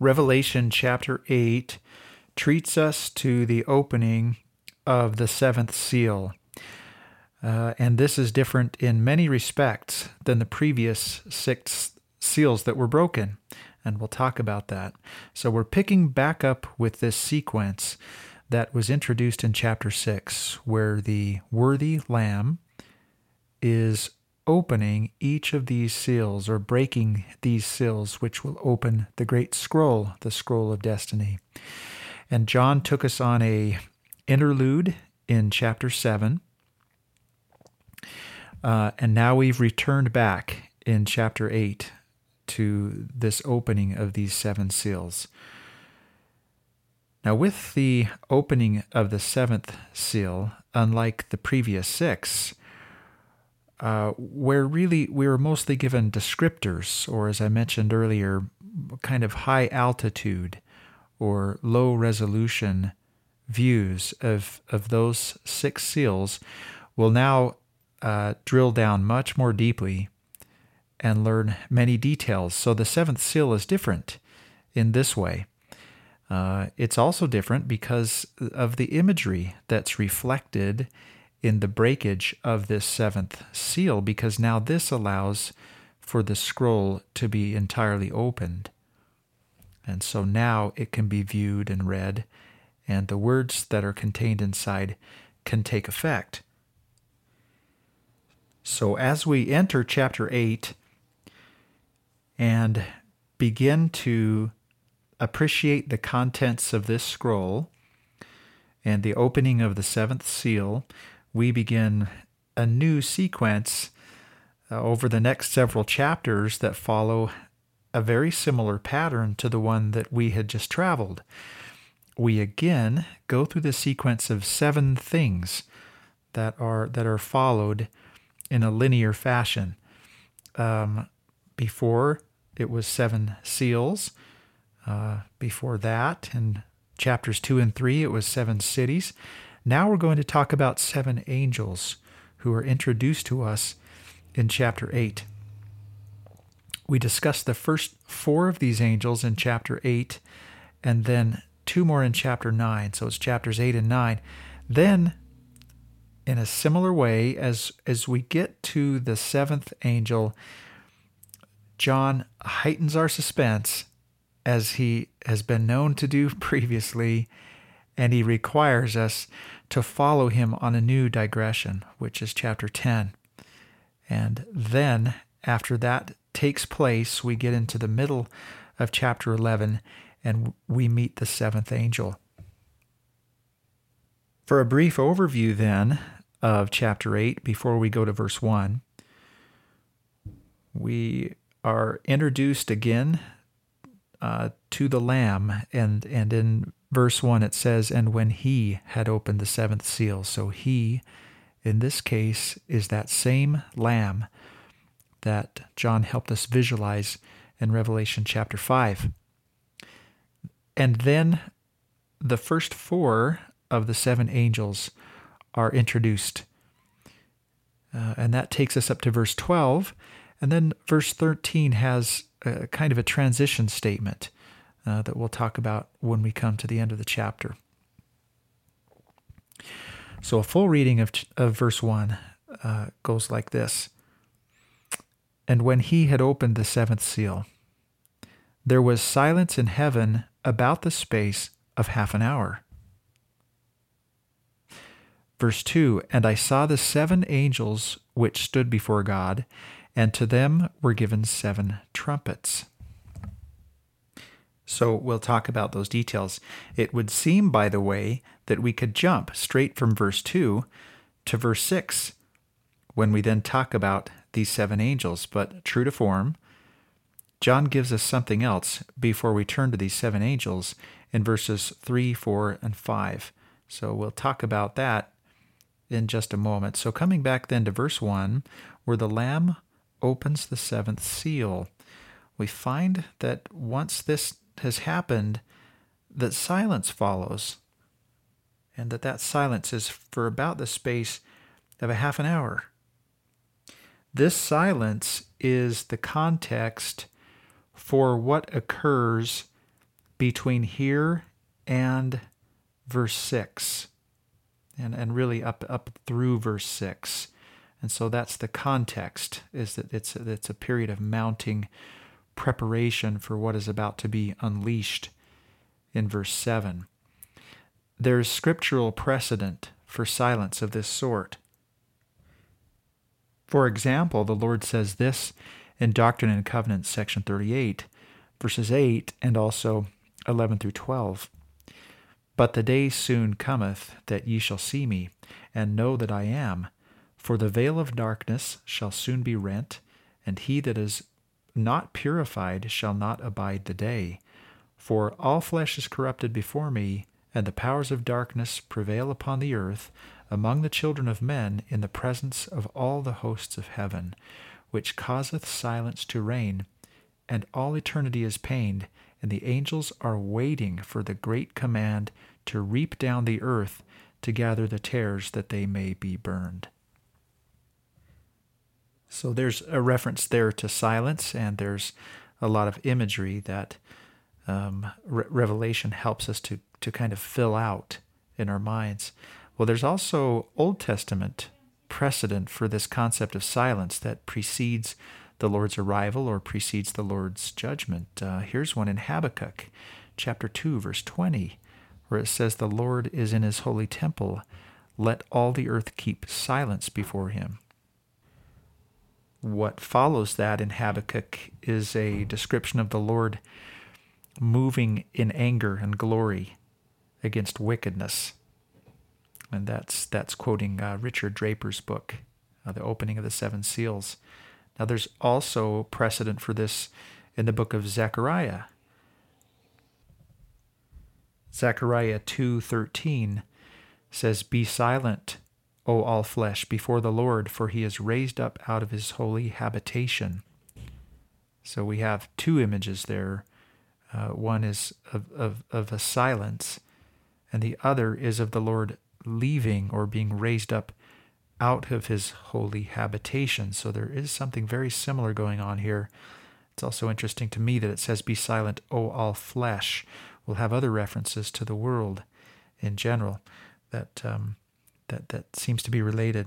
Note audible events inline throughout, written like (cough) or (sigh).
Revelation chapter 8 treats us to the opening of the seventh seal. Uh, and this is different in many respects than the previous six seals that were broken. And we'll talk about that. So we're picking back up with this sequence that was introduced in chapter 6, where the worthy lamb is opening each of these seals or breaking these seals, which will open the great scroll, the scroll of destiny. And John took us on a interlude in chapter 7 uh, and now we've returned back in chapter 8 to this opening of these seven seals. Now, with the opening of the seventh seal, unlike the previous six, uh, where really we were mostly given descriptors, or as I mentioned earlier, kind of high altitude or low resolution views of, of those six seals, will now uh, drill down much more deeply and learn many details. So the seventh seal is different in this way. Uh, it's also different because of the imagery that's reflected in the breakage of this seventh seal, because now this allows for the scroll to be entirely opened. And so now it can be viewed and read, and the words that are contained inside can take effect. So, as we enter chapter 8 and begin to appreciate the contents of this scroll and the opening of the seventh seal, we begin a new sequence uh, over the next several chapters that follow a very similar pattern to the one that we had just traveled. We again go through the sequence of seven things that are that are followed in a linear fashion. Um, before it was seven seals. Uh, before that, in chapters two and three, it was seven cities. Now we're going to talk about seven angels who are introduced to us in chapter eight. We discussed the first four of these angels in chapter 8, and then two more in chapter 9. So it's chapters 8 and 9. Then in a similar way as as we get to the seventh angel john heightens our suspense as he has been known to do (laughs) previously and he requires us to follow him on a new digression which is chapter 10 and then after that takes place we get into the middle of chapter 11 and we meet the seventh angel for a brief overview, then, of chapter 8 before we go to verse 1. We are introduced again uh, to the Lamb, and, and in verse 1 it says, And when he had opened the seventh seal. So he, in this case, is that same Lamb that John helped us visualize in Revelation chapter 5. And then the first four of the seven angels are introduced. Uh, and that takes us up to verse 12. And then verse 13 has a, kind of a transition statement uh, that we'll talk about when we come to the end of the chapter. So a full reading of, of verse 1 uh, goes like this And when he had opened the seventh seal, there was silence in heaven about the space of half an hour. Verse 2 And I saw the seven angels which stood before God, and to them were given seven trumpets. So we'll talk about those details. It would seem, by the way, that we could jump straight from verse 2 to verse 6 when we then talk about these seven angels. But true to form, John gives us something else before we turn to these seven angels in verses 3, 4, and 5. So we'll talk about that in just a moment. So, coming back then to verse 1, where the Lamb opens the seventh seal, we find that once this has happened, that silence follows, and that that silence is for about the space of a half an hour. This silence is the context for what occurs between here and verse 6 and, and really up up through verse 6 and so that's the context is that it's it's a period of mounting preparation for what is about to be unleashed in verse 7 there's scriptural precedent for silence of this sort for example the lord says this in doctrine and covenants section 38 verses 8 and also 11 through 12 but the day soon cometh that ye shall see me, and know that I am. For the veil of darkness shall soon be rent, and he that is not purified shall not abide the day. For all flesh is corrupted before me, and the powers of darkness prevail upon the earth among the children of men in the presence of all the hosts of heaven, which causeth silence to reign, and all eternity is pained, and the angels are waiting for the great command to reap down the earth to gather the tares that they may be burned. So there's a reference there to silence, and there's a lot of imagery that um, Re- Revelation helps us to, to kind of fill out in our minds. Well, there's also Old Testament precedent for this concept of silence that precedes the Lord's arrival or precedes the Lord's judgment. Uh, here's one in Habakkuk chapter 2, verse 20, where it says, The Lord is in his holy temple. Let all the earth keep silence before him. What follows that in Habakkuk is a description of the Lord moving in anger and glory against wickedness. And that's, that's quoting uh, Richard Draper's book, uh, The Opening of the Seven Seals. Now, there's also precedent for this in the book of Zechariah. Zechariah 2:13 says, "Be silent, O all flesh, before the Lord, for he is raised up out of his holy habitation." So we have two images there. Uh, one is of, of, of a silence, and the other is of the Lord leaving or being raised up out of his holy habitation. So there is something very similar going on here. It's also interesting to me that it says, Be silent, O all flesh. We'll have other references to the world in general that, um, that, that seems to be related.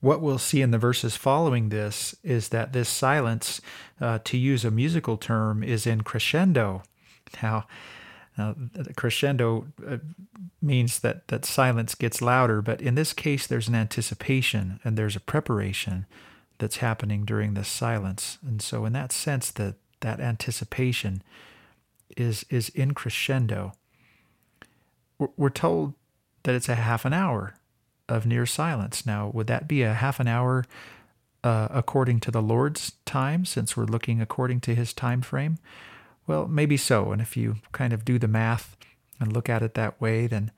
What we'll see in the verses following this is that this silence, uh, to use a musical term, is in crescendo. Now, now, crescendo uh, means that, that silence gets louder, but in this case, there's an anticipation and there's a preparation that's happening during this silence. And so, in that sense, that that anticipation is is in crescendo. We're told that it's a half an hour of near silence. Now, would that be a half an hour uh, according to the Lord's time, since we're looking according to His time frame? Well, maybe so. And if you kind of do the math and look at it that way, then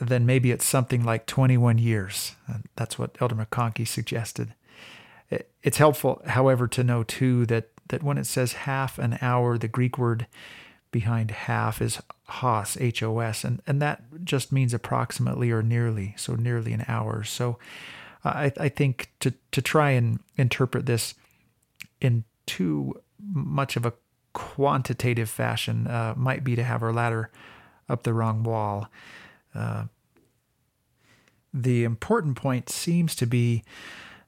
then maybe it's something like 21 years. And that's what Elder McConkie suggested. It's helpful, however, to know too that that when it says half an hour, the Greek word behind half is hos, H O S, and, and that just means approximately or nearly, so nearly an hour. So I, I think to, to try and interpret this in too much of a quantitative fashion uh, might be to have our ladder up the wrong wall. Uh, the important point seems to be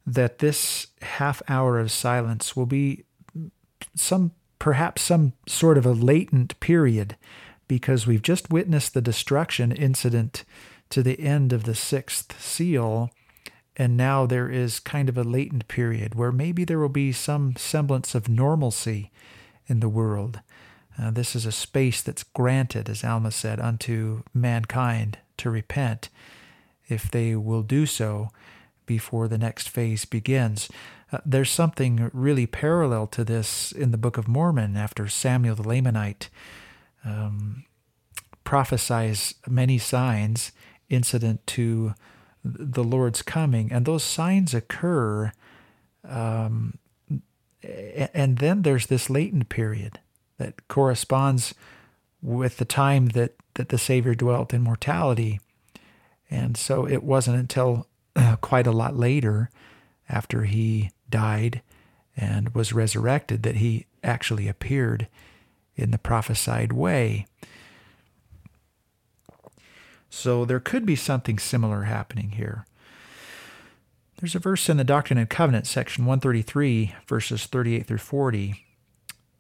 that this half hour of silence will be some perhaps some sort of a latent period because we've just witnessed the destruction incident to the end of the sixth seal and now there is kind of a latent period where maybe there will be some semblance of normalcy in the world. Uh, this is a space that's granted, as Alma said, unto mankind to repent if they will do so before the next phase begins. Uh, there's something really parallel to this in the Book of Mormon after Samuel the Lamanite um, prophesies many signs incident to the Lord's coming, and those signs occur. Um, and then there's this latent period that corresponds with the time that, that the Savior dwelt in mortality. And so it wasn't until uh, quite a lot later, after he died and was resurrected, that he actually appeared in the prophesied way. So there could be something similar happening here. There's a verse in the Doctrine and Covenants, section 133, verses 38 through 40,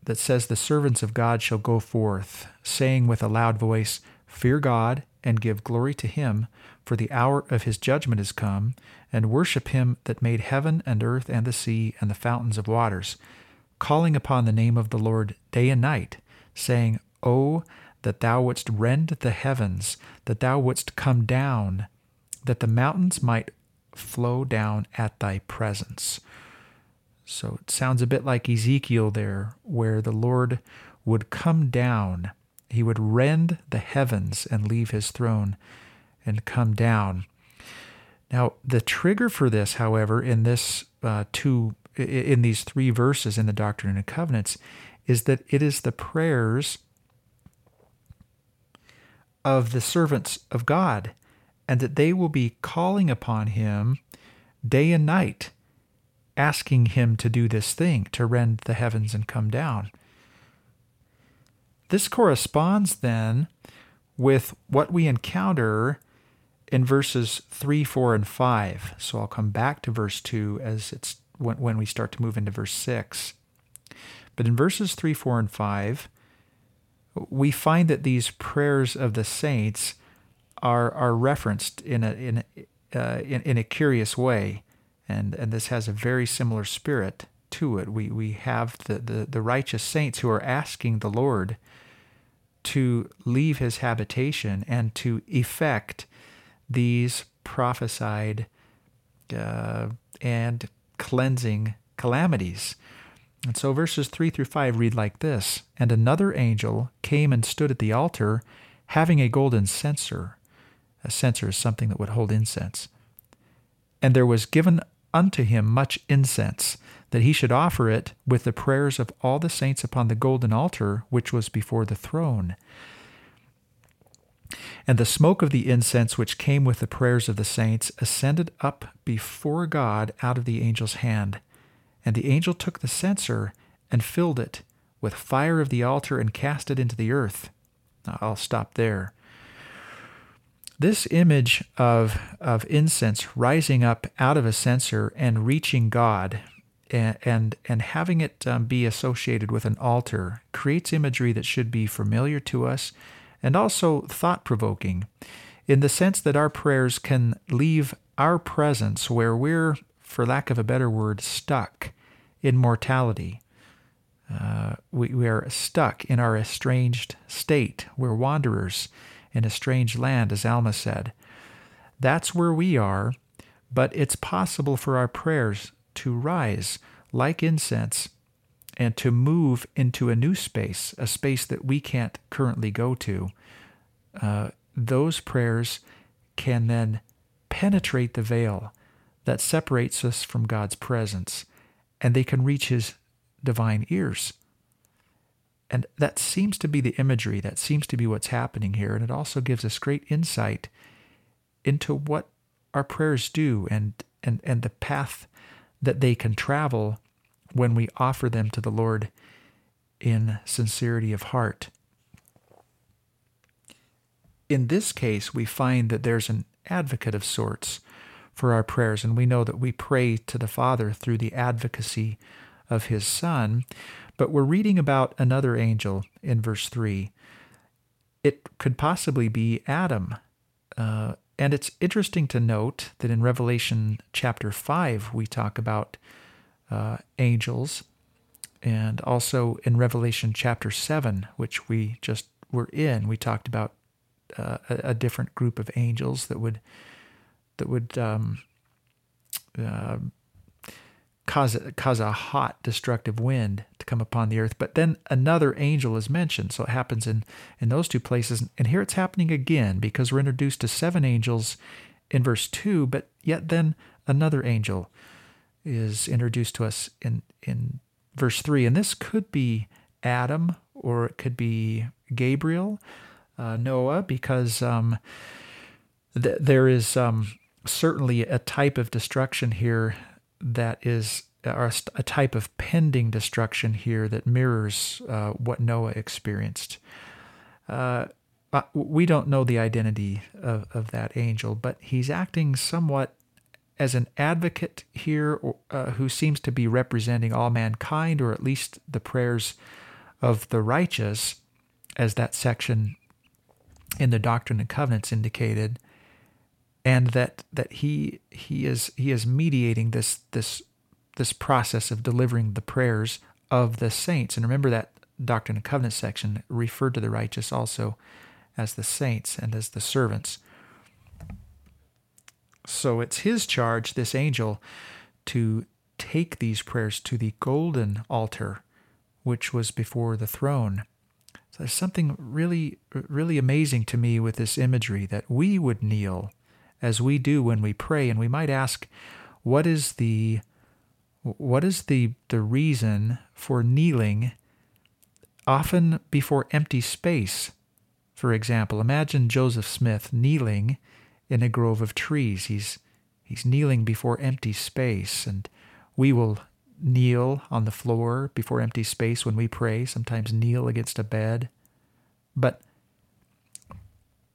that says, The servants of God shall go forth, saying with a loud voice, Fear God and give glory to him, for the hour of his judgment is come, and worship him that made heaven and earth and the sea and the fountains of waters, calling upon the name of the Lord day and night, saying, O that thou wouldst rend the heavens, that thou wouldst come down, that the mountains might flow down at thy presence. So it sounds a bit like Ezekiel there, where the Lord would come down. He would rend the heavens and leave his throne and come down. Now, the trigger for this, however, in this uh, two, in these three verses in the Doctrine and Covenants, is that it is the prayers of the servants of God, and that they will be calling upon him day and night, asking him to do this thing, to rend the heavens and come down. This corresponds then with what we encounter in verses 3, 4, and 5. So I'll come back to verse 2 as it's when, we start to move into verse 6. But in verses 3, 4, and 5, we find that these prayers of the saints are are referenced in a in uh, in, in, a curious way, and and this has a very similar spirit to it. We we have the, the the righteous saints who are asking the Lord to leave His habitation and to effect these prophesied uh, and cleansing calamities. And so verses 3 through 5 read like this And another angel came and stood at the altar, having a golden censer. A censer is something that would hold incense. And there was given unto him much incense, that he should offer it with the prayers of all the saints upon the golden altar which was before the throne. And the smoke of the incense which came with the prayers of the saints ascended up before God out of the angel's hand. And the angel took the censer and filled it with fire of the altar and cast it into the earth. I'll stop there. This image of, of incense rising up out of a censer and reaching God and, and, and having it um, be associated with an altar creates imagery that should be familiar to us and also thought provoking in the sense that our prayers can leave our presence where we're, for lack of a better word, stuck in mortality. Uh, we, we are stuck in our estranged state. We're wanderers in a strange land, as Alma said. That's where we are, but it's possible for our prayers to rise like incense and to move into a new space, a space that we can't currently go to. Uh, those prayers can then penetrate the veil that separates us from God's presence and they can reach his divine ears. And that seems to be the imagery, that seems to be what's happening here. And it also gives us great insight into what our prayers do and, and, and the path that they can travel when we offer them to the Lord in sincerity of heart. In this case, we find that there's an advocate of sorts for our prayers. And we know that we pray to the Father through the advocacy of his Son. But we're reading about another angel in verse 3. It could possibly be Adam. Uh, and it's interesting to note that in Revelation chapter 5, we talk about uh, angels. And also in Revelation chapter 7, which we just were in, we talked about uh, a, a different group of angels that would that would um, uh, cause cause a hot, destructive wind to come upon the earth. But then another angel is mentioned, so it happens in in those two places. And here it's happening again because we're introduced to seven angels in verse two, but yet then another angel is introduced to us in in verse three, and this could be Adam or it could be Gabriel, uh, Noah, because um, th- there is um, certainly a type of destruction here that is are a type of pending destruction here that mirrors uh, what Noah experienced. Uh, we don't know the identity of, of that angel, but he's acting somewhat as an advocate here uh, who seems to be representing all mankind, or at least the prayers of the righteous, as that section in the Doctrine and Covenants indicated, and that that he he is he is mediating this this this process of delivering the prayers of the saints. And remember that Doctrine and Covenant section referred to the righteous also as the saints and as the servants. So it's his charge, this angel, to take these prayers to the golden altar, which was before the throne. So there's something really, really amazing to me with this imagery that we would kneel as we do when we pray, and we might ask, what is the what is the, the reason for kneeling often before empty space? For example, imagine Joseph Smith kneeling in a grove of trees. He's, he's kneeling before empty space, and we will kneel on the floor before empty space when we pray, sometimes kneel against a bed. But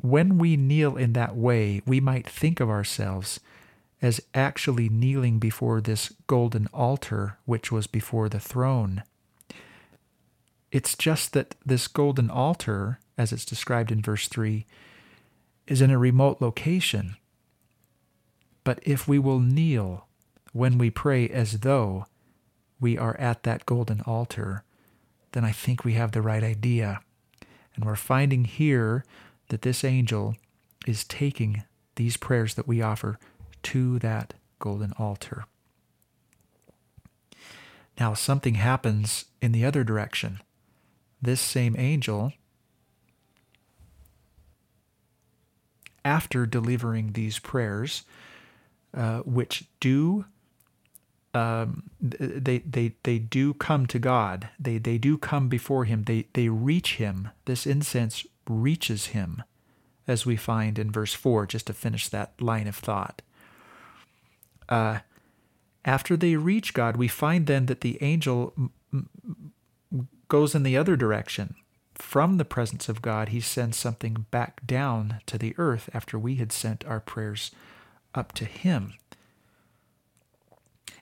when we kneel in that way, we might think of ourselves as actually kneeling before this golden altar which was before the throne. It's just that this golden altar, as it's described in verse 3, is in a remote location. But if we will kneel when we pray as though we are at that golden altar, then I think we have the right idea. And we're finding here that this angel is taking these prayers that we offer to that golden altar. Now, something happens in the other direction. This same angel, after delivering these prayers, uh, which do um, they, they, they do come to God. They, they do come before Him. They, they reach Him. This incense reaches Him, as we find in verse 4, just to finish that line of thought uh, after they reach God, we find then that the angel m- goes in the other direction. From the presence of God, he sends something back down to the earth after we had sent our prayers up to him.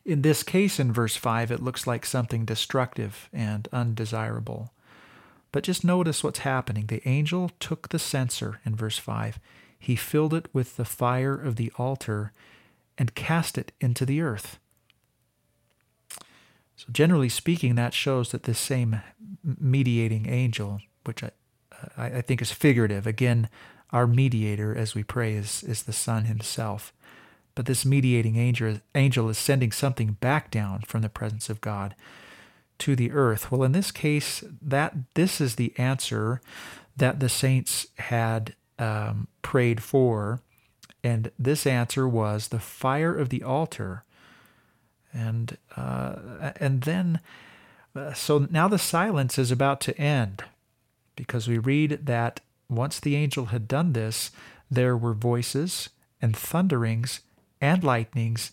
In this case, in verse 5, it looks like something destructive and undesirable. But just notice what's happening. The angel took the censer in verse 5. He filled it with the fire of the altar and cast it into the earth. So, generally speaking, that shows that this same mediating angel, which I, I think is figurative, again, our mediator as we pray is, is the Son himself. But this mediating angel, angel is sending something back down from the presence of God to the earth. Well, in this case, that this is the answer that the saints had um, prayed for and this answer was the fire of the altar. And, uh, and then, uh, so now the silence is about to end because we read that once the angel had done this, there were voices and thunderings and lightnings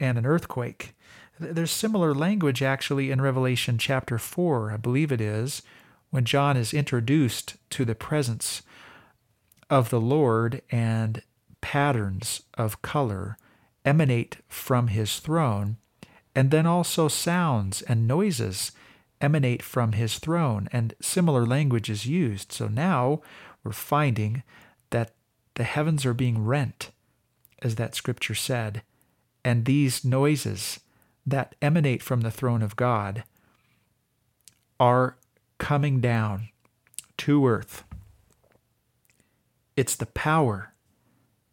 and an earthquake. There's similar language actually in Revelation chapter 4, I believe it is, when John is introduced to the presence of the Lord and patterns of color emanate from his throne, and then also sounds and noises emanate from his throne, and similar language is used. So now we're finding that the heavens are being rent, as that scripture said, and these noises that emanate from the throne of God are coming down to earth. It's the power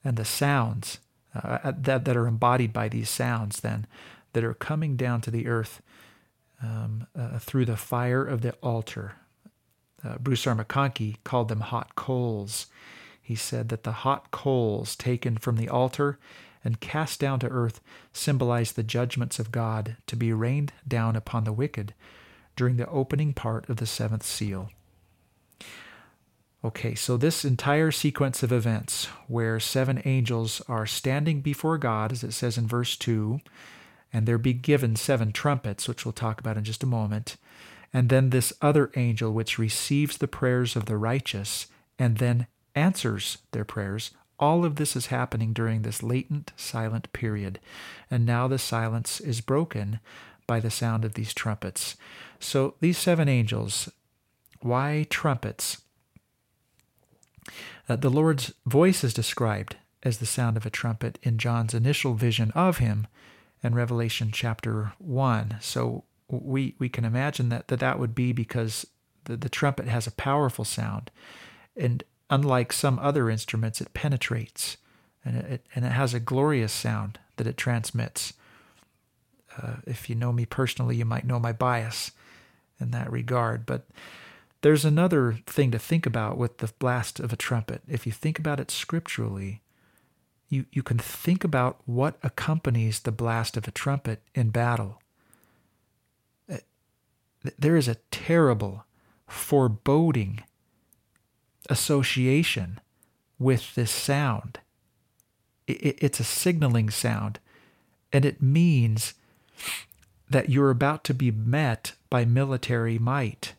and the sounds uh, that, that are embodied by these sounds, then, that are coming down to the earth um, uh, through the fire of the altar. Uh, Bruce R. McConkie called them hot coals. He said that the hot coals taken from the altar and cast down to earth symbolize the judgments of God to be rained down upon the wicked during the opening part of the seventh seal. Okay, so this entire sequence of events where seven angels are standing before God, as it says in verse 2, and they're be given seven trumpets, which we'll talk about in just a moment. And then this other angel, which receives the prayers of the righteous and then answers their prayers. All of this is happening during this latent, silent period. And now the silence is broken by the sound of these trumpets. So these seven angels, why trumpets? Uh, the Lord's voice is described as the sound of a trumpet in John's initial vision of him in Revelation chapter 1. So we, we can imagine that, that that would be because the, the trumpet has a powerful sound. And unlike some other instruments, it penetrates and it, and it has a glorious sound that it transmits. Uh, if you know me personally, you might know my bias in that regard. But there's another thing to think about with the blast of a trumpet. If you think about it scripturally, you, you can think about what accompanies the blast of a trumpet in battle. There is a terrible, foreboding association with this sound. It's a signaling sound, and it means that you're about to be met by military might.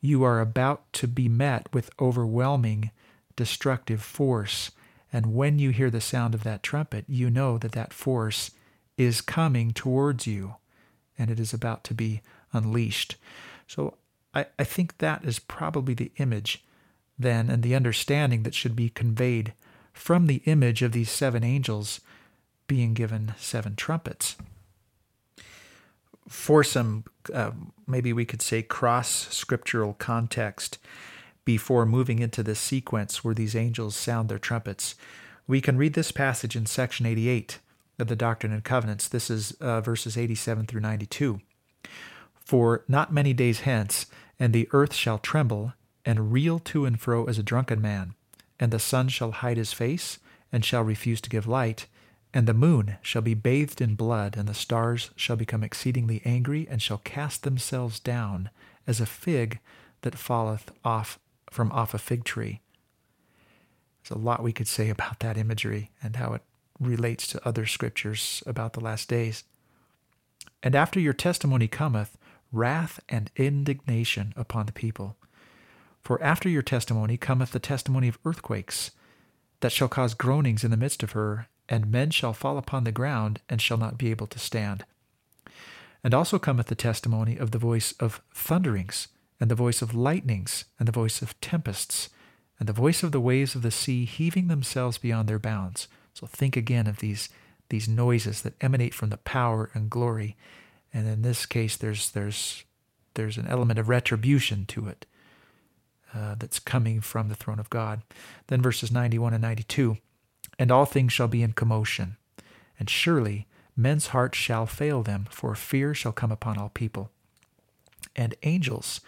You are about to be met with overwhelming destructive force. And when you hear the sound of that trumpet, you know that that force is coming towards you and it is about to be unleashed. So I, I think that is probably the image then and the understanding that should be conveyed from the image of these seven angels being given seven trumpets. For some, uh, maybe we could say cross scriptural context, before moving into this sequence where these angels sound their trumpets. We can read this passage in section 88 of the Doctrine and Covenants. This is uh, verses 87 through 92. For not many days hence, and the earth shall tremble, and reel to and fro as a drunken man, and the sun shall hide his face, and shall refuse to give light, and the moon shall be bathed in blood, and the stars shall become exceedingly angry, and shall cast themselves down as a fig that falleth off from off a fig tree. There's a lot we could say about that imagery and how it relates to other scriptures about the last days. And after your testimony cometh, wrath and indignation upon the people. For after your testimony cometh the testimony of earthquakes, that shall cause groanings in the midst of her, and men shall fall upon the ground, and shall not be able to stand. And also cometh the testimony of the voice of thunderings, and the voice of lightnings, and the voice of tempests, and the voice of the waves of the sea heaving themselves beyond their bounds. So think again of these, these noises that emanate from the power and glory. And in this case, there's, there's, there's an element of retribution to it uh, that's coming from the throne of God. Then verses 91 and 92 And all things shall be in commotion, and surely men's hearts shall fail them, for fear shall come upon all people and angels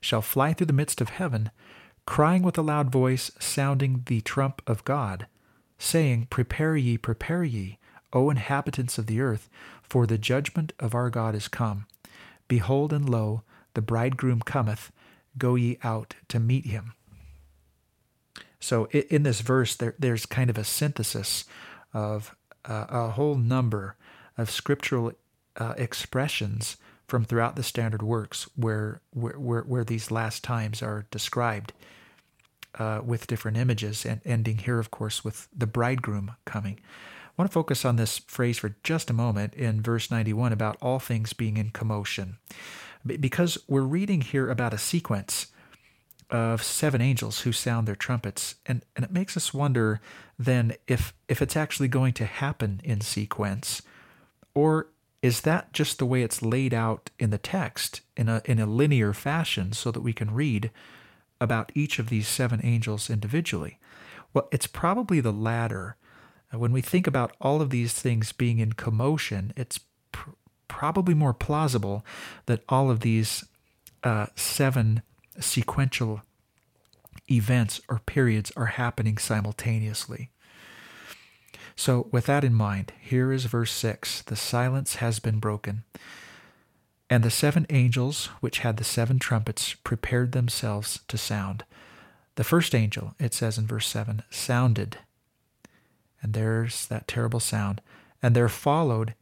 shall fly through the midst of heaven, crying with a loud voice, sounding the trump of God, saying, Prepare ye, prepare ye, O inhabitants of the earth, for the judgment of our God is come. Behold, and lo, the bridegroom cometh, go ye out to meet him. So in this verse, there, there's kind of a synthesis of uh, a whole number of scriptural uh, expressions from throughout the standard works where where where, where these last times are described uh, with different images and ending here of course with the bridegroom coming i want to focus on this phrase for just a moment in verse 91 about all things being in commotion because we're reading here about a sequence of seven angels who sound their trumpets and, and it makes us wonder then if if it's actually going to happen in sequence or is that just the way it's laid out in the text in a, in a linear fashion so that we can read about each of these seven angels individually? Well, it's probably the latter. When we think about all of these things being in commotion, it's probably more plausible that all of these uh, seven sequential events or periods are happening simultaneously. So, with that in mind, here is verse 6 The silence has been broken. And the seven angels, which had the seven trumpets, prepared themselves to sound. The first angel, it says in verse 7, sounded. And there's that terrible sound. And there followed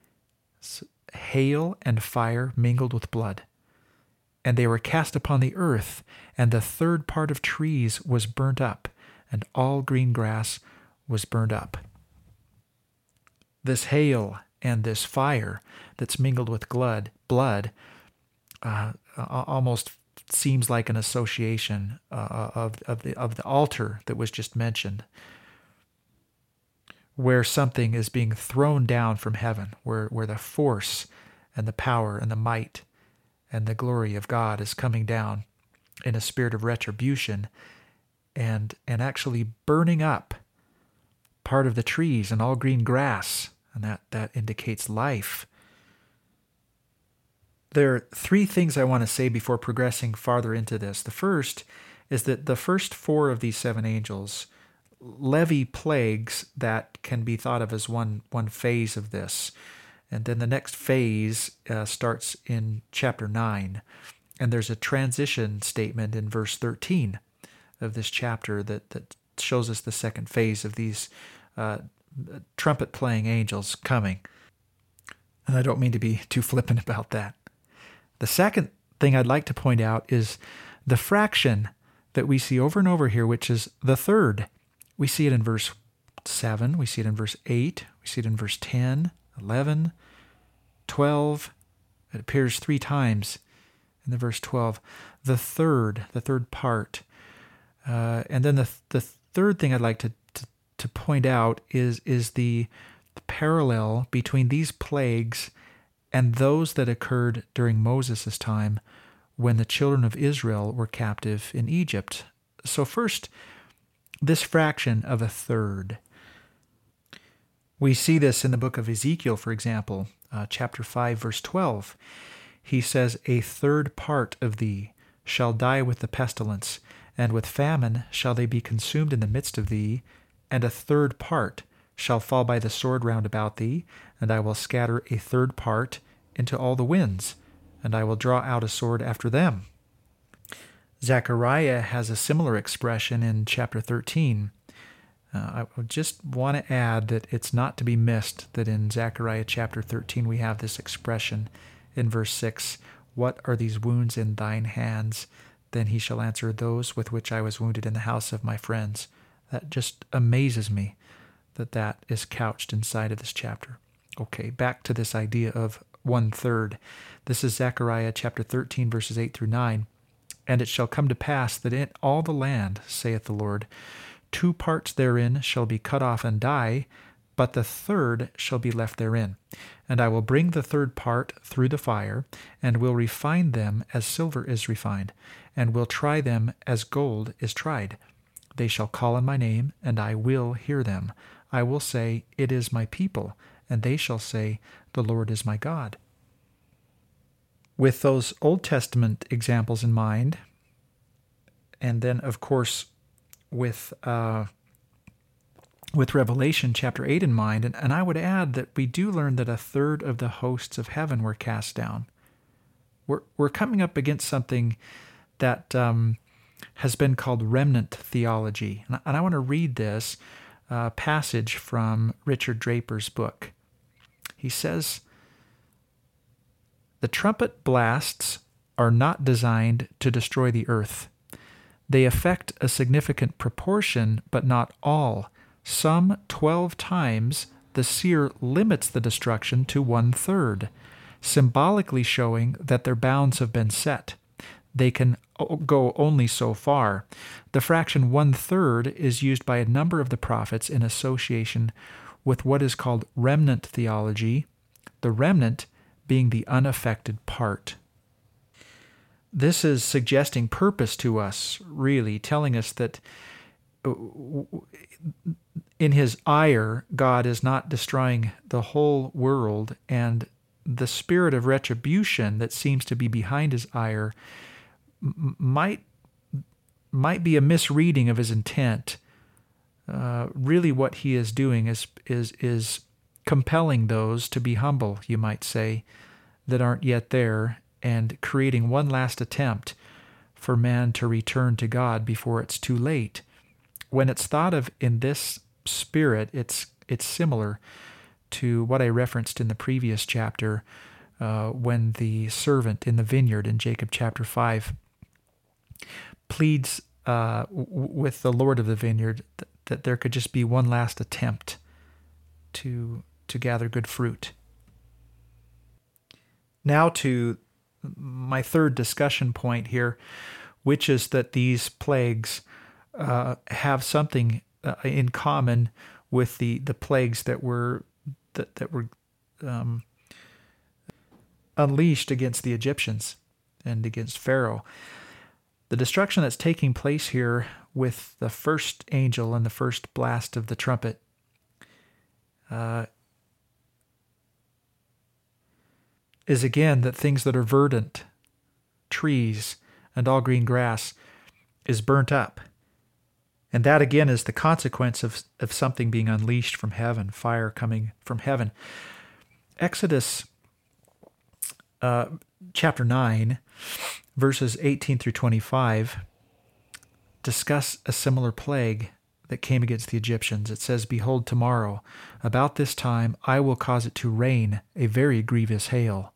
hail and fire mingled with blood. And they were cast upon the earth, and the third part of trees was burnt up, and all green grass was burnt up. This hail and this fire that's mingled with blood, blood uh, almost seems like an association uh, of, of, the, of the altar that was just mentioned, where something is being thrown down from heaven, where, where the force and the power and the might and the glory of God is coming down in a spirit of retribution and, and actually burning up part of the trees and all green grass. And that, that indicates life there are three things I want to say before progressing farther into this. The first is that the first four of these seven angels levy plagues that can be thought of as one one phase of this, and then the next phase uh, starts in chapter nine, and there's a transition statement in verse thirteen of this chapter that that shows us the second phase of these uh, trumpet playing angels coming. And I don't mean to be (laughs) too flippant about that. The second thing I'd like to point out is the fraction that we see over and over here, which is the third. We see it in verse 7, we see it in verse 8, we see it in verse 10, 11, 12. It appears three times in the verse 12. The third, the third part. Uh, and then the, the third thing I'd like to, to, to point out is, is the, the parallel between these plagues and those that occurred during Moses' time when the children of Israel were captive in Egypt. So, first, this fraction of a third. We see this in the book of Ezekiel, for example, uh, chapter 5, verse 12. He says, A third part of thee shall die with the pestilence, and with famine shall they be consumed in the midst of thee, and a third part shall fall by the sword round about thee, and I will scatter a third part into all the winds, and I will draw out a sword after them. Zechariah has a similar expression in chapter 13. Uh, I just want to add that it's not to be missed that in Zechariah chapter 13 we have this expression in verse 6 What are these wounds in thine hands? Then he shall answer, Those with which I was wounded in the house of my friends. That just amazes me that that is couched inside of this chapter. Okay, back to this idea of one third. This is Zechariah chapter 13, verses 8 through 9. And it shall come to pass that in all the land, saith the Lord, two parts therein shall be cut off and die, but the third shall be left therein. And I will bring the third part through the fire, and will refine them as silver is refined, and will try them as gold is tried. They shall call on my name, and I will hear them. I will say, It is my people and they shall say, The Lord is my God. With those Old Testament examples in mind, and then, of course, with uh, with Revelation chapter 8 in mind, and, and I would add that we do learn that a third of the hosts of heaven were cast down. We're, we're coming up against something that um, has been called remnant theology. And I, and I want to read this uh, passage from Richard Draper's book. He says, The trumpet blasts are not designed to destroy the earth. They affect a significant proportion, but not all. Some 12 times, the seer limits the destruction to one third, symbolically showing that their bounds have been set. They can go only so far. The fraction one third is used by a number of the prophets in association with what is called remnant theology, the remnant being the unaffected part. This is suggesting purpose to us, really, telling us that uh, in his ire, God is not destroying the whole world, and the spirit of retribution that seems to be behind his ire might might be a misreading of his intent uh, really what he is doing is is is compelling those to be humble, you might say, that aren't yet there, and creating one last attempt for man to return to God before it's too late. When it's thought of in this spirit, it's it's similar to what I referenced in the previous chapter uh, when the servant in the vineyard in Jacob chapter 5 pleads uh, w- with the Lord of the vineyard th- that there could just be one last attempt to, to gather good fruit. Now, to my third discussion point here, which is that these plagues uh, have something uh, in common with the, the plagues that were that, that were um, unleashed against the Egyptians and against Pharaoh. The destruction that's taking place here with the first angel and the first blast of the trumpet uh, is again that things that are verdant, trees, and all green grass, is burnt up. And that again is the consequence of, of something being unleashed from heaven, fire coming from heaven. Exodus uh, chapter 9, verses 18 through 25, discuss a similar plague that came against the Egyptians. It says, Behold, tomorrow, about this time, I will cause it to rain a very grievous hail.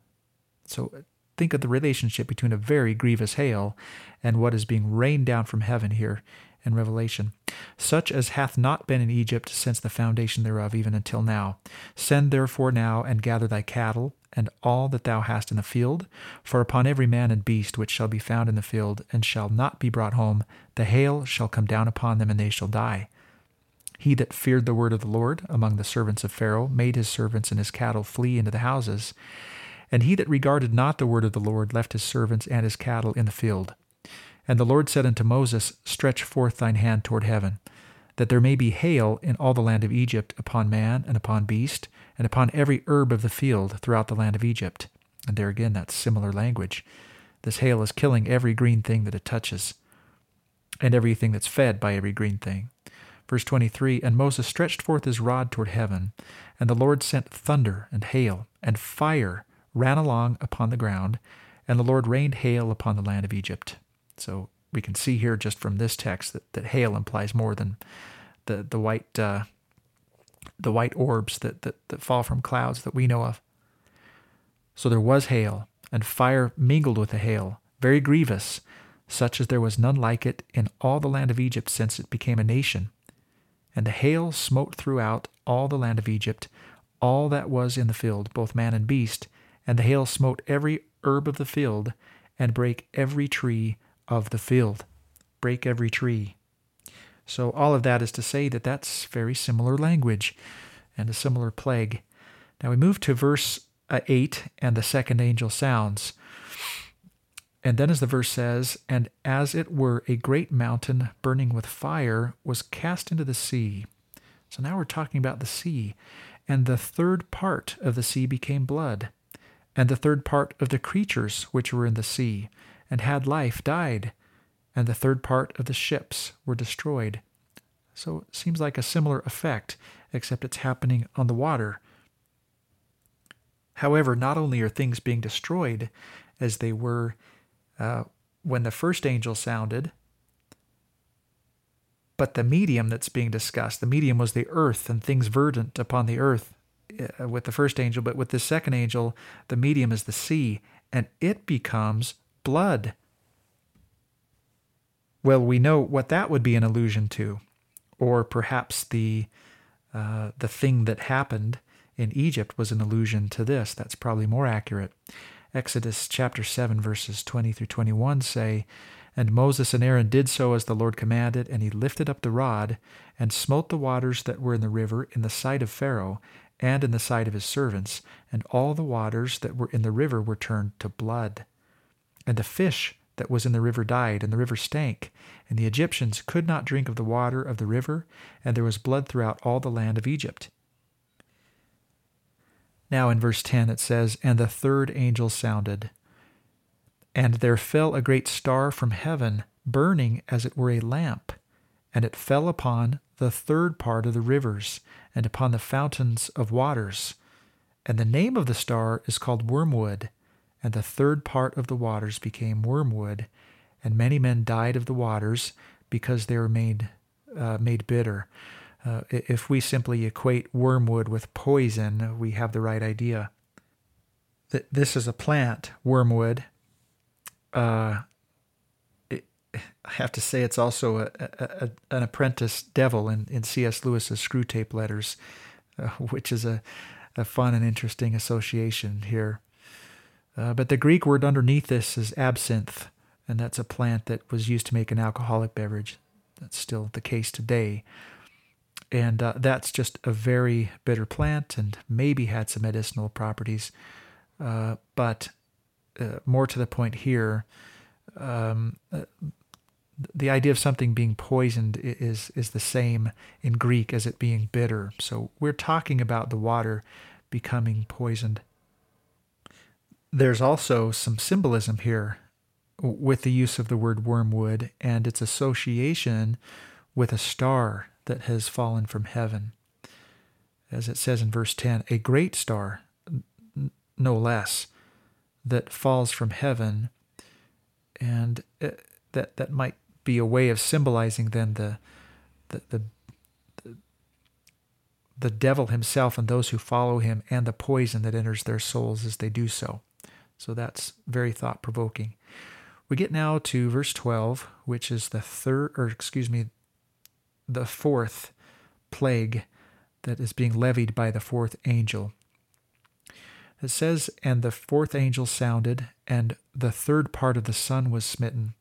So uh, think of the relationship between a very grievous hail and what is being rained down from heaven here in Revelation, such as hath not been in Egypt since the foundation thereof, even until now. Send therefore now and gather thy cattle and all that thou hast in the field, for upon every man and beast which shall be found in the field and shall not be brought home, the hail shall come down upon them, and they shall die. He that feared the word of the Lord among the servants of Pharaoh made his servants and his cattle flee into the houses. And he that regarded not the word of the Lord left his servants and his cattle in the field. And the Lord said unto Moses, Stretch forth thine hand toward heaven, that there may be hail in all the land of Egypt upon man and upon beast, and upon every herb of the field throughout the land of Egypt. And there again, that's similar language. This hail is killing every green thing that it touches, and everything that's fed by every green thing. Verse 23 And Moses stretched forth his rod toward heaven, and the Lord sent thunder and hail, and fire ran along upon the ground, and the Lord rained hail upon the land of Egypt. So we can see here just from this text that, that hail implies more than the, the white uh, the white orbs that, that, that fall from clouds that we know of. So there was hail, and fire mingled with the hail, very grievous, such as there was none like it in all the land of Egypt since it became a nation. And the hail smote throughout all the land of Egypt, all that was in the field, both man and beast, and the hail smote every herb of the field, and brake every tree of the field. Break every tree. So, all of that is to say that that's very similar language and a similar plague. Now we move to verse uh, 8, and the second angel sounds. And then, as the verse says, and as it were a great mountain burning with fire was cast into the sea. So now we're talking about the sea. And the third part of the sea became blood, and the third part of the creatures which were in the sea and had life died, and the third part of the ships were destroyed. So it seems like a similar effect, except it's happening on the water. However, not only are things being destroyed as they were uh, when the first angel sounded, but the medium that's being discussed, the medium was the earth and things verdant upon the earth with the first angel, but with the second angel, the medium is the sea, and it becomes blood. Well, we know what that would be an allusion to, or perhaps the uh, the thing that happened in Egypt was an allusion to this. That's probably more accurate. Exodus chapter 7, verses 20 through 21 say, And Moses and Aaron did so as the Lord commanded, and he lifted up the rod, and smote the waters that were in the river in the sight of Pharaoh, and in the sight of his servants, and all the waters that were in the river were turned to blood. And the fish that was in the river died, and the river stank, and the Egyptians could not drink of the water of the river, and there was blood throughout all the land of Egypt. Now in verse 10 it says, And the third angel sounded, and there fell a great star from heaven, burning as it were a lamp, and it fell upon the third part of the rivers, and upon the fountains of waters. And the name of the star is called Wormwood and the third part of the waters became wormwood, and many men died of the waters because they were made uh, made bitter. Uh, if we simply equate wormwood with poison, we have the right idea. that this is a plant, wormwood. Uh, I have to say, it's also a, a, an apprentice devil in, in C.S. Lewis's Screwtape Letters, uh, (laughs) which is a, a fun and interesting association here. Uh, but the Greek word underneath this is absinthe, and that's a plant that was used to make an alcoholic beverage. That's still the case today. And uh, that's just a very bitter plant and maybe had some medicinal properties. Uh, but uh, more to the point here, um, uh, the idea of something being poisoned is is the same in Greek as it being bitter. So we're talking about the water becoming poisoned. There's also some symbolism here with the use of the word wormwood and its association with a star that has fallen from heaven. As it says in verse 10, a great star, no less, that falls from heaven. And uh, that, that might be a way of symbolizing then the, the, the, the, devil himself and those who follow him and the poison that enters their souls as they do so. So that's very thought provoking. We get now to verse 12, which is the third, or excuse me, the fourth plague that is being levied by the fourth angel. It says, And the fourth angel sounded, and the third part of the sun was smitten,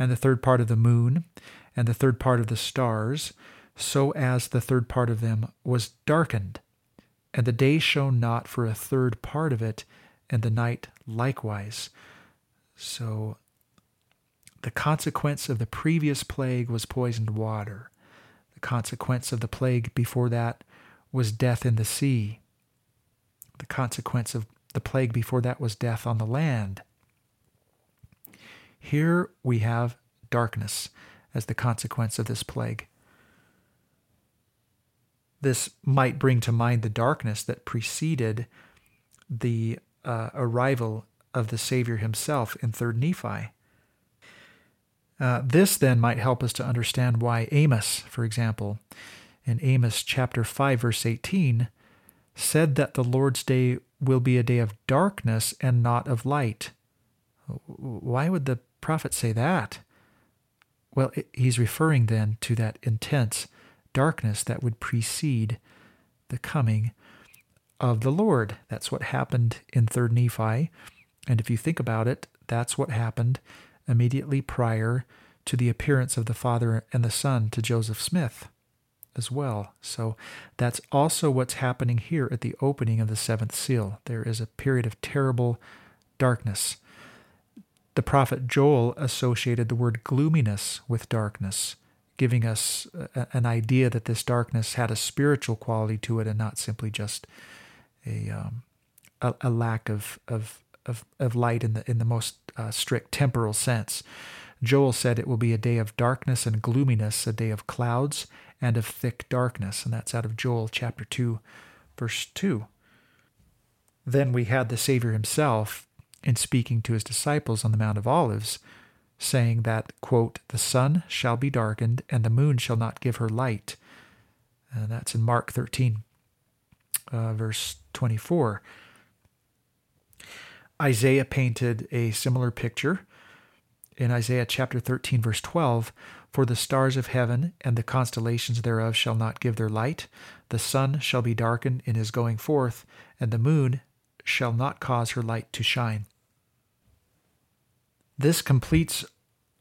and the third part of the moon, and the third part of the stars, so as the third part of them was darkened. And the day shone not for a third part of it, and the night likewise. So the consequence of the previous plague was poisoned water. The consequence of the plague before that was death in the sea. The consequence of the plague before that was death on the land. Here we have darkness as the consequence of this plague. This might bring to mind the darkness that preceded the uh, arrival of the Savior himself in 3rd Nephi. Uh, this then might help us to understand why Amos, for example, in Amos chapter 5, verse 18, said that the Lord's day will be a day of darkness and not of light. Why would the prophet say that? Well, he's referring then to that intense darkness that would precede the coming of the Lord. That's what happened in 3rd Nephi. And if you think about it, that's what happened immediately prior to the appearance of the Father and the Son to Joseph Smith as well. So that's also what's happening here at the opening of the seventh seal. There is a period of terrible darkness. The prophet Joel associated the word gloominess with darkness giving us a, an idea that this darkness had a spiritual quality to it and not simply just a um, a, a, lack of, of of of light in the in the most uh, strict temporal sense. Joel said it will be a day of darkness and gloominess, a day of clouds and of thick darkness, and that's out of Joel chapter two, verse two. Then we had the Savior himself in speaking to his disciples on the Mount of Olives saying that, quote, the sun shall be darkened and the moon shall not give her light. And that's in Mark 13, uh, verse 24. Isaiah painted a similar picture in Isaiah chapter 13, verse 12 For the stars of heaven and the constellations thereof shall not give their light, the sun shall be darkened in his going forth, and the moon shall not cause her light to shine. This completes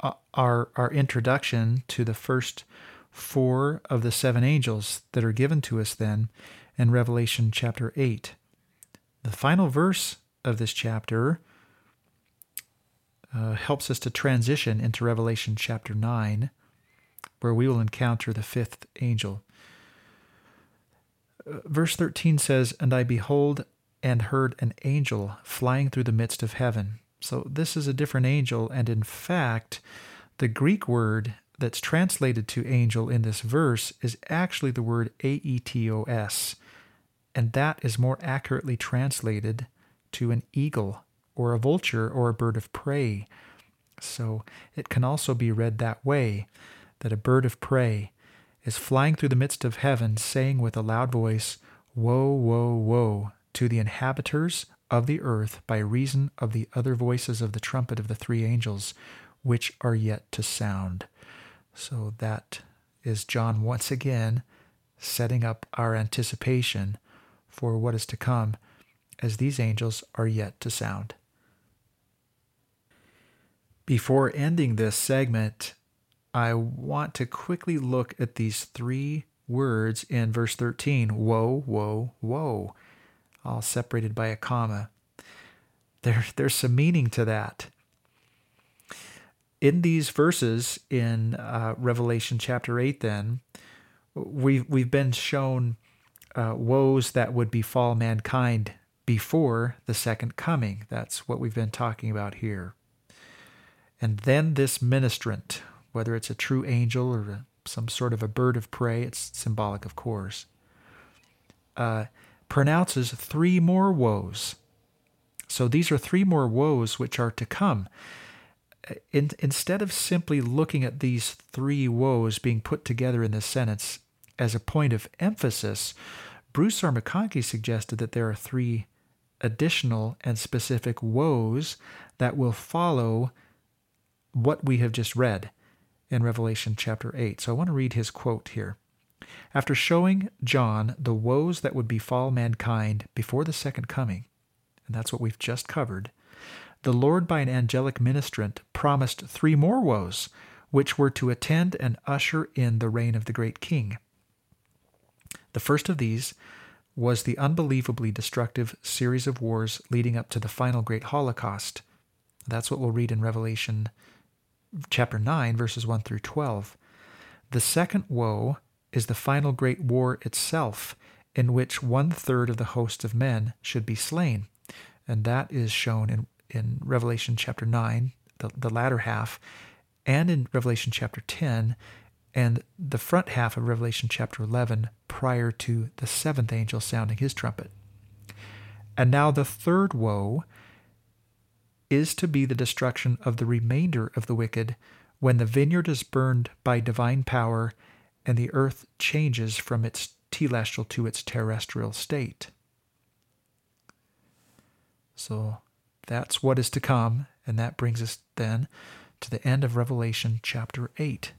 uh, our, our introduction to the first four of the seven angels that are given to us then in Revelation chapter 8. The final verse of this chapter uh, helps us to transition into Revelation chapter 9, where we will encounter the fifth angel. Uh, verse 13 says, And I behold and heard an angel flying through the midst of heaven so this is a different angel, and in fact, the Greek word that's translated to angel in this verse is actually the word aetos, and that is more accurately translated to an eagle or a vulture or a bird of prey. So it can also be read that way that a bird of prey is flying through the midst of heaven, saying with a loud voice, Woe, woe, woe to the inhabitants of the earth by reason of the other voices of the trumpet of the three angels, which are yet to sound. So that is John once again setting up our anticipation for what is to come as these angels are yet to sound. Before ending this segment, I want to quickly look at these three words in verse 13 woe, woe, woe, all separated by a comma. There, there's some meaning to that. In these verses in uh, Revelation chapter 8, then, we've, we've been shown uh, woes that would befall mankind before the second coming. That's what we've been talking about here. And then this ministrant, whether it's a true angel or some sort of a bird of prey, it's symbolic, of course, uh, pronounces three more woes. So these are three more woes which are to come. In, instead of simply looking at these three woes being put together in this sentence as a point of emphasis, Bruce R. McConkie suggested that there are three additional and specific woes that will follow what we have just read in Revelation chapter 8. So I want to read his quote here. After showing John the woes that would befall mankind before the second coming, and that's what we've just covered, the Lord by an angelic ministrant promised three more woes, which were to attend and usher in the reign of the great king. The first of these was the unbelievably destructive series of wars leading up to the final great Holocaust. That's what we'll read in Revelation chapter 9, verses 1 through 12. The second woe is the final great war itself, in which one third of the host of men should be slain. And that is shown in, in Revelation chapter 9, the, the latter half, and in Revelation chapter 10, and the front half of Revelation chapter 11 prior to the seventh angel sounding his trumpet. And now the third woe is to be the destruction of the remainder of the wicked when the vineyard is burned by divine power and the earth changes from its telestial to its terrestrial state. So that's what is to come, and that brings us then to the end of Revelation chapter 8.